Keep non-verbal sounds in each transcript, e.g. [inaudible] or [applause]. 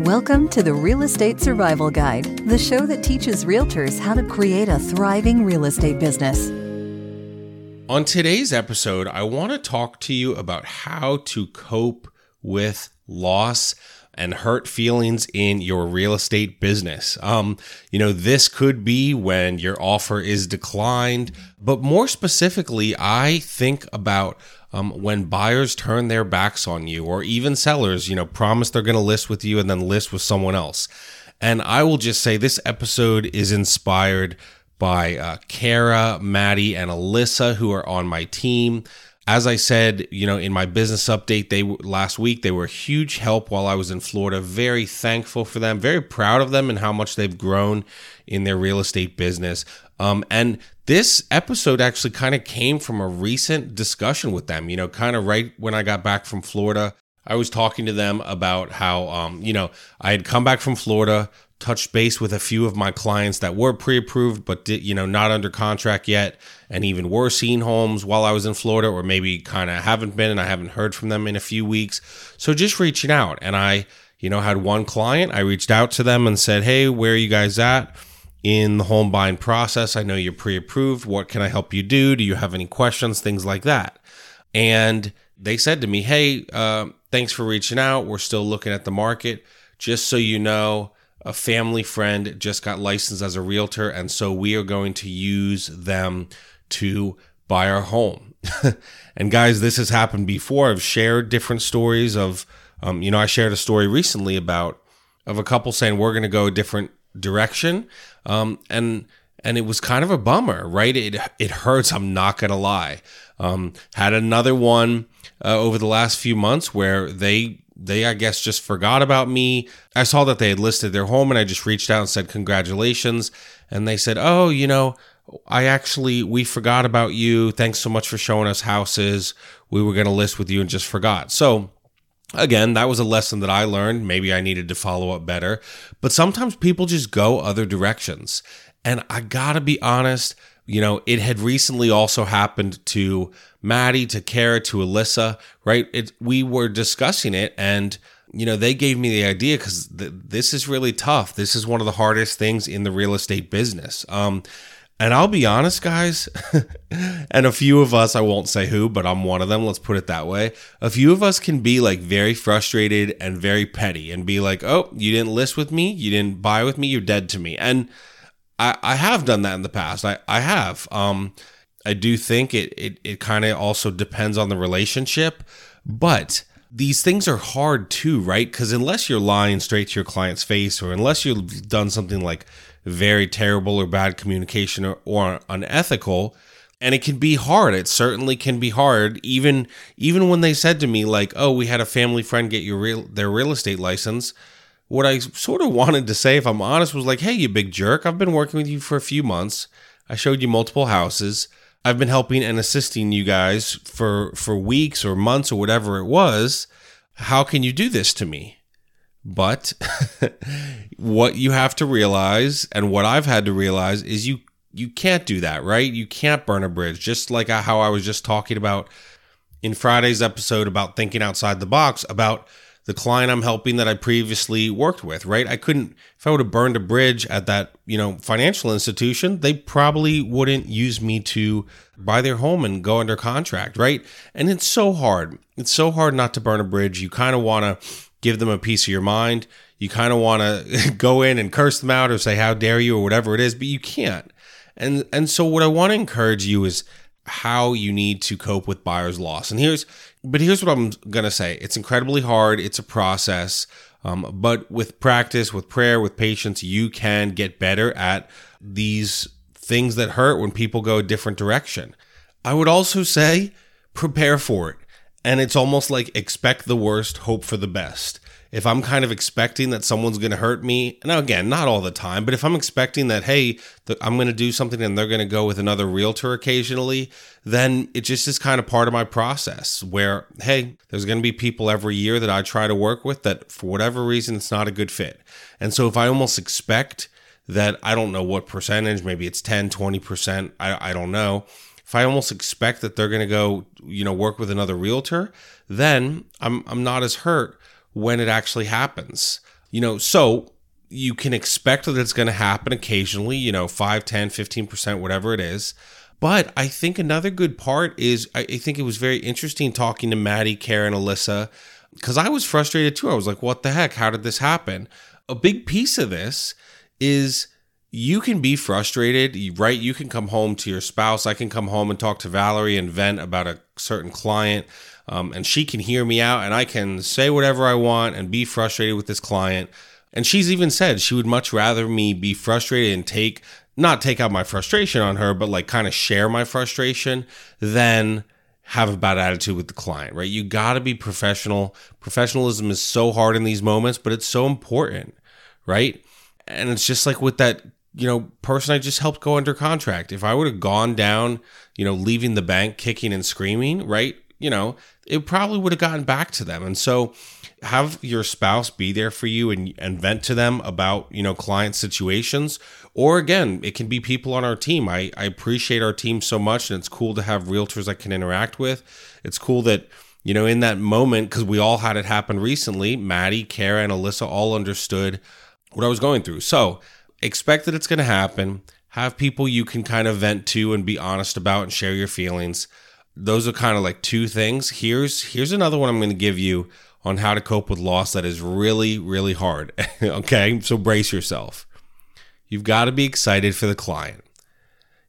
Welcome to the Real Estate Survival Guide, the show that teaches realtors how to create a thriving real estate business. On today's episode, I want to talk to you about how to cope with loss and hurt feelings in your real estate business. Um, you know, this could be when your offer is declined, but more specifically, I think about um, when buyers turn their backs on you, or even sellers, you know, promise they're going to list with you and then list with someone else. And I will just say this episode is inspired by uh, Kara, Maddie, and Alyssa, who are on my team as I said, you know, in my business update, they last week they were a huge help while I was in Florida. Very thankful for them, very proud of them and how much they've grown in their real estate business. Um, and this episode actually kind of came from a recent discussion with them. You know, kind of right when I got back from Florida, I was talking to them about how, um, you know, I had come back from Florida, touched base with a few of my clients that were pre-approved but did, you know not under contract yet and even were seeing homes while I was in Florida or maybe kind of haven't been and I haven't heard from them in a few weeks. So just reaching out and I you know had one client. I reached out to them and said hey where are you guys at in the home buying process? I know you're pre-approved. What can I help you do? Do you have any questions? Things like that. And they said to me hey uh, thanks for reaching out we're still looking at the market just so you know a family friend just got licensed as a realtor, and so we are going to use them to buy our home. [laughs] and guys, this has happened before. I've shared different stories of, um, you know, I shared a story recently about of a couple saying we're going to go a different direction, um, and and it was kind of a bummer, right? It it hurts. I'm not gonna lie. Um, had another one uh, over the last few months where they they I guess just forgot about me. I saw that they had listed their home and I just reached out and said congratulations and they said, "Oh, you know, I actually we forgot about you. Thanks so much for showing us houses. We were going to list with you and just forgot." So, again, that was a lesson that I learned. Maybe I needed to follow up better. But sometimes people just go other directions. And I got to be honest, you know, it had recently also happened to Maddie, to Kara, to Alyssa, right? It, we were discussing it and, you know, they gave me the idea because th- this is really tough. This is one of the hardest things in the real estate business. Um, and I'll be honest, guys, [laughs] and a few of us, I won't say who, but I'm one of them. Let's put it that way. A few of us can be like very frustrated and very petty and be like, oh, you didn't list with me. You didn't buy with me. You're dead to me. And, I, I have done that in the past. I, I have. Um, I do think it it, it kind of also depends on the relationship, but these things are hard too, right? Because unless you're lying straight to your client's face, or unless you've done something like very terrible or bad communication or, or unethical, and it can be hard. It certainly can be hard. Even even when they said to me like, "Oh, we had a family friend get your real their real estate license." What I sort of wanted to say, if I'm honest, was like, hey, you big jerk, I've been working with you for a few months. I showed you multiple houses. I've been helping and assisting you guys for for weeks or months or whatever it was. How can you do this to me? But [laughs] what you have to realize and what I've had to realize is you you can't do that, right? You can't burn a bridge. Just like how I was just talking about in Friday's episode about thinking outside the box about the client I'm helping that I previously worked with, right? I couldn't, if I would have burned a bridge at that, you know, financial institution, they probably wouldn't use me to buy their home and go under contract, right? And it's so hard. It's so hard not to burn a bridge. You kind of want to give them a piece of your mind. You kind of want to [laughs] go in and curse them out or say, how dare you or whatever it is, but you can't. And, and so what I want to encourage you is how you need to cope with buyer's loss. And here's, but here's what I'm to say it's incredibly hard, it's a process. Um, but with practice, with prayer, with patience, you can get better at these things that hurt when people go a different direction. I would also say prepare for it. And it's almost like expect the worst, hope for the best if I'm kind of expecting that someone's going to hurt me, now again, not all the time, but if I'm expecting that, hey, I'm going to do something and they're going to go with another realtor occasionally, then it just is kind of part of my process where, hey, there's going to be people every year that I try to work with that for whatever reason it's not a good fit. And so if I almost expect that, I don't know what percentage, maybe it's 10, 20%, I, I don't know. If I almost expect that they're going to go, you know, work with another realtor, then I'm I'm not as hurt when it actually happens. You know, so you can expect that it's going to happen occasionally, you know, 5, 10, 15%, whatever it is. But I think another good part is I think it was very interesting talking to Maddie, Karen, Alyssa, because I was frustrated too. I was like, what the heck? How did this happen? A big piece of this is you can be frustrated, right? You can come home to your spouse. I can come home and talk to Valerie and vent about a certain client, um, and she can hear me out, and I can say whatever I want and be frustrated with this client. And she's even said she would much rather me be frustrated and take not take out my frustration on her, but like kind of share my frustration than have a bad attitude with the client, right? You got to be professional. Professionalism is so hard in these moments, but it's so important, right? And it's just like with that, you know, person I just helped go under contract. If I would have gone down, you know, leaving the bank kicking and screaming, right? You know, it probably would have gotten back to them. And so have your spouse be there for you and, and vent to them about, you know, client situations. Or again, it can be people on our team. I, I appreciate our team so much and it's cool to have realtors I can interact with. It's cool that, you know, in that moment, because we all had it happen recently, Maddie, Kara, and Alyssa all understood what I was going through. So expect that it's going to happen. Have people you can kind of vent to and be honest about and share your feelings. Those are kind of like two things. Here's here's another one I'm going to give you on how to cope with loss that is really, really hard. [laughs] okay, so brace yourself. You've got to be excited for the client.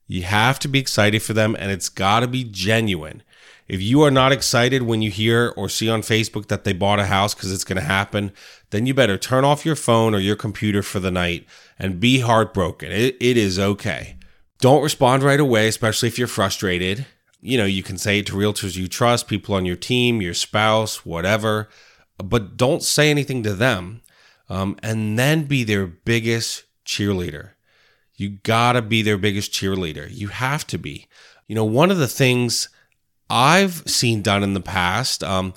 You have to be excited for them, and it's got to be genuine. If you are not excited when you hear or see on Facebook that they bought a house because it's going to happen, then you better turn off your phone or your computer for the night and be heartbroken. It, it is okay. Don't respond right away, especially if you're frustrated. You know, you can say it to realtors you trust, people on your team, your spouse, whatever but don't say anything to them. Um, and then be their biggest cheerleader. You gotta be their biggest cheerleader. You have to be. You know, one of the things I've seen done in the past um,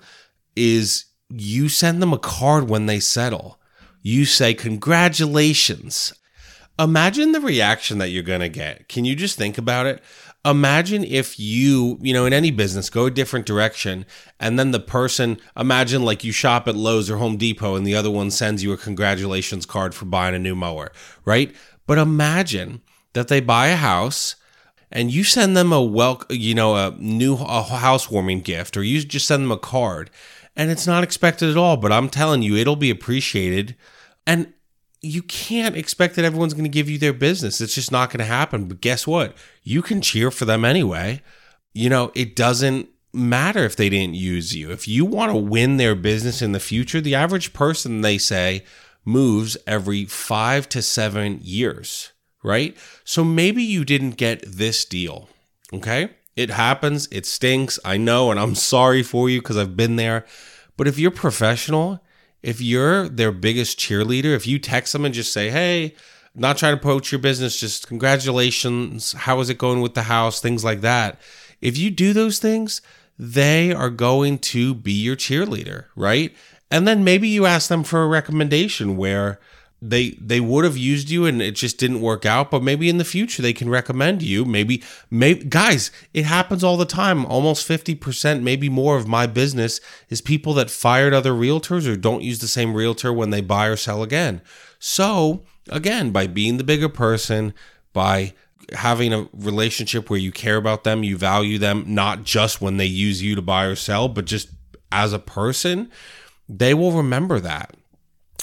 is you send them a card when they settle. You say, Congratulations. Imagine the reaction that you're to get. Can you just think about it? Imagine if you, you know, in any business, go a different direction, and then the person, imagine like you shop at Lowe's or Home Depot, and the other one sends you a congratulations card for buying a new mower, right? But imagine that they buy a house and you send them a wel- you know, a new a housewarming gift, or you just send them a card, and it's not expected at all. But I'm telling you, it'll be appreciated. And you can't expect that everyone's going to give you their business. It's just not going to happen. But guess what? You can cheer for them anyway. You know, it doesn't matter if they didn't use you. If you want to win their business in the future, the average person, they say, moves every five to seven years, right? So maybe you didn't get this deal. Okay. It happens. It stinks. I know. And I'm sorry for you because I've been there. But if you're professional, if you're their biggest cheerleader, if you text them and just say, hey, not trying to poach your business, just congratulations, how is it going with the house, things like that. If you do those things, they are going to be your cheerleader, right? And then maybe you ask them for a recommendation where they they would have used you and it just didn't work out but maybe in the future they can recommend you. Maybe maybe guys it happens all the time. Almost 50% maybe more of my business is people that fired other realtors or don't use the same realtor when they buy or sell again. So again by being the bigger person by having a relationship where you care about them you value them not just when they use you to buy or sell but just as a person they will remember that.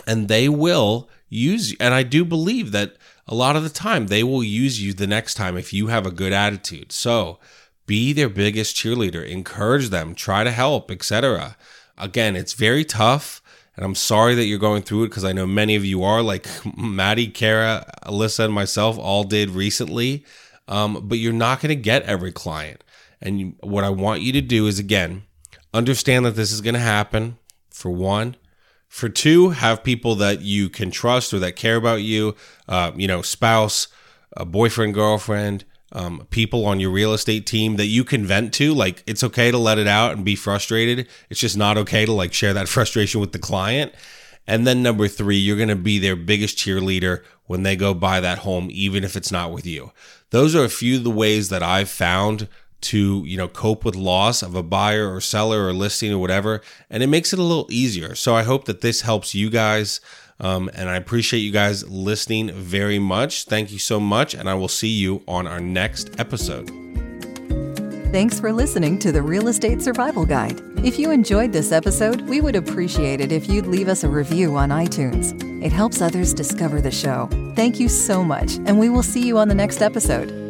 And they will use and I do believe that a lot of the time they will use you the next time if you have a good attitude. So, be their biggest cheerleader, encourage them, try to help, etc. Again, it's very tough and I'm sorry that you're going through it because I know many of you are like [laughs] Maddie, Kara, Alyssa and myself all did recently. Um, but you're not going to get every client. And you, what I want you to do is again, understand that this is going to happen for one for two, have people that you can trust or that care about you, uh, you know, spouse, a boyfriend, girlfriend, um, people on your real estate team that you can vent to. Like, it's okay to let it out and be frustrated. It's just not okay to like share that [laughs] frustration with the client. And then number three, you're going to be their biggest cheerleader when they go buy that home, even if it's not with you. Those are a few of the ways that I've found to you know cope with loss of a buyer or seller or listing or whatever and it makes it a little easier so i hope that this helps you guys um, and i appreciate you guys listening very much thank you so much and i will see you on our next episode Thanks for listening to the Real Estate Survival Guide. If you enjoyed this episode, we would appreciate it if you'd leave us a review on iTunes. It helps others discover the show. Thank you so much, and we will see you on the next episode.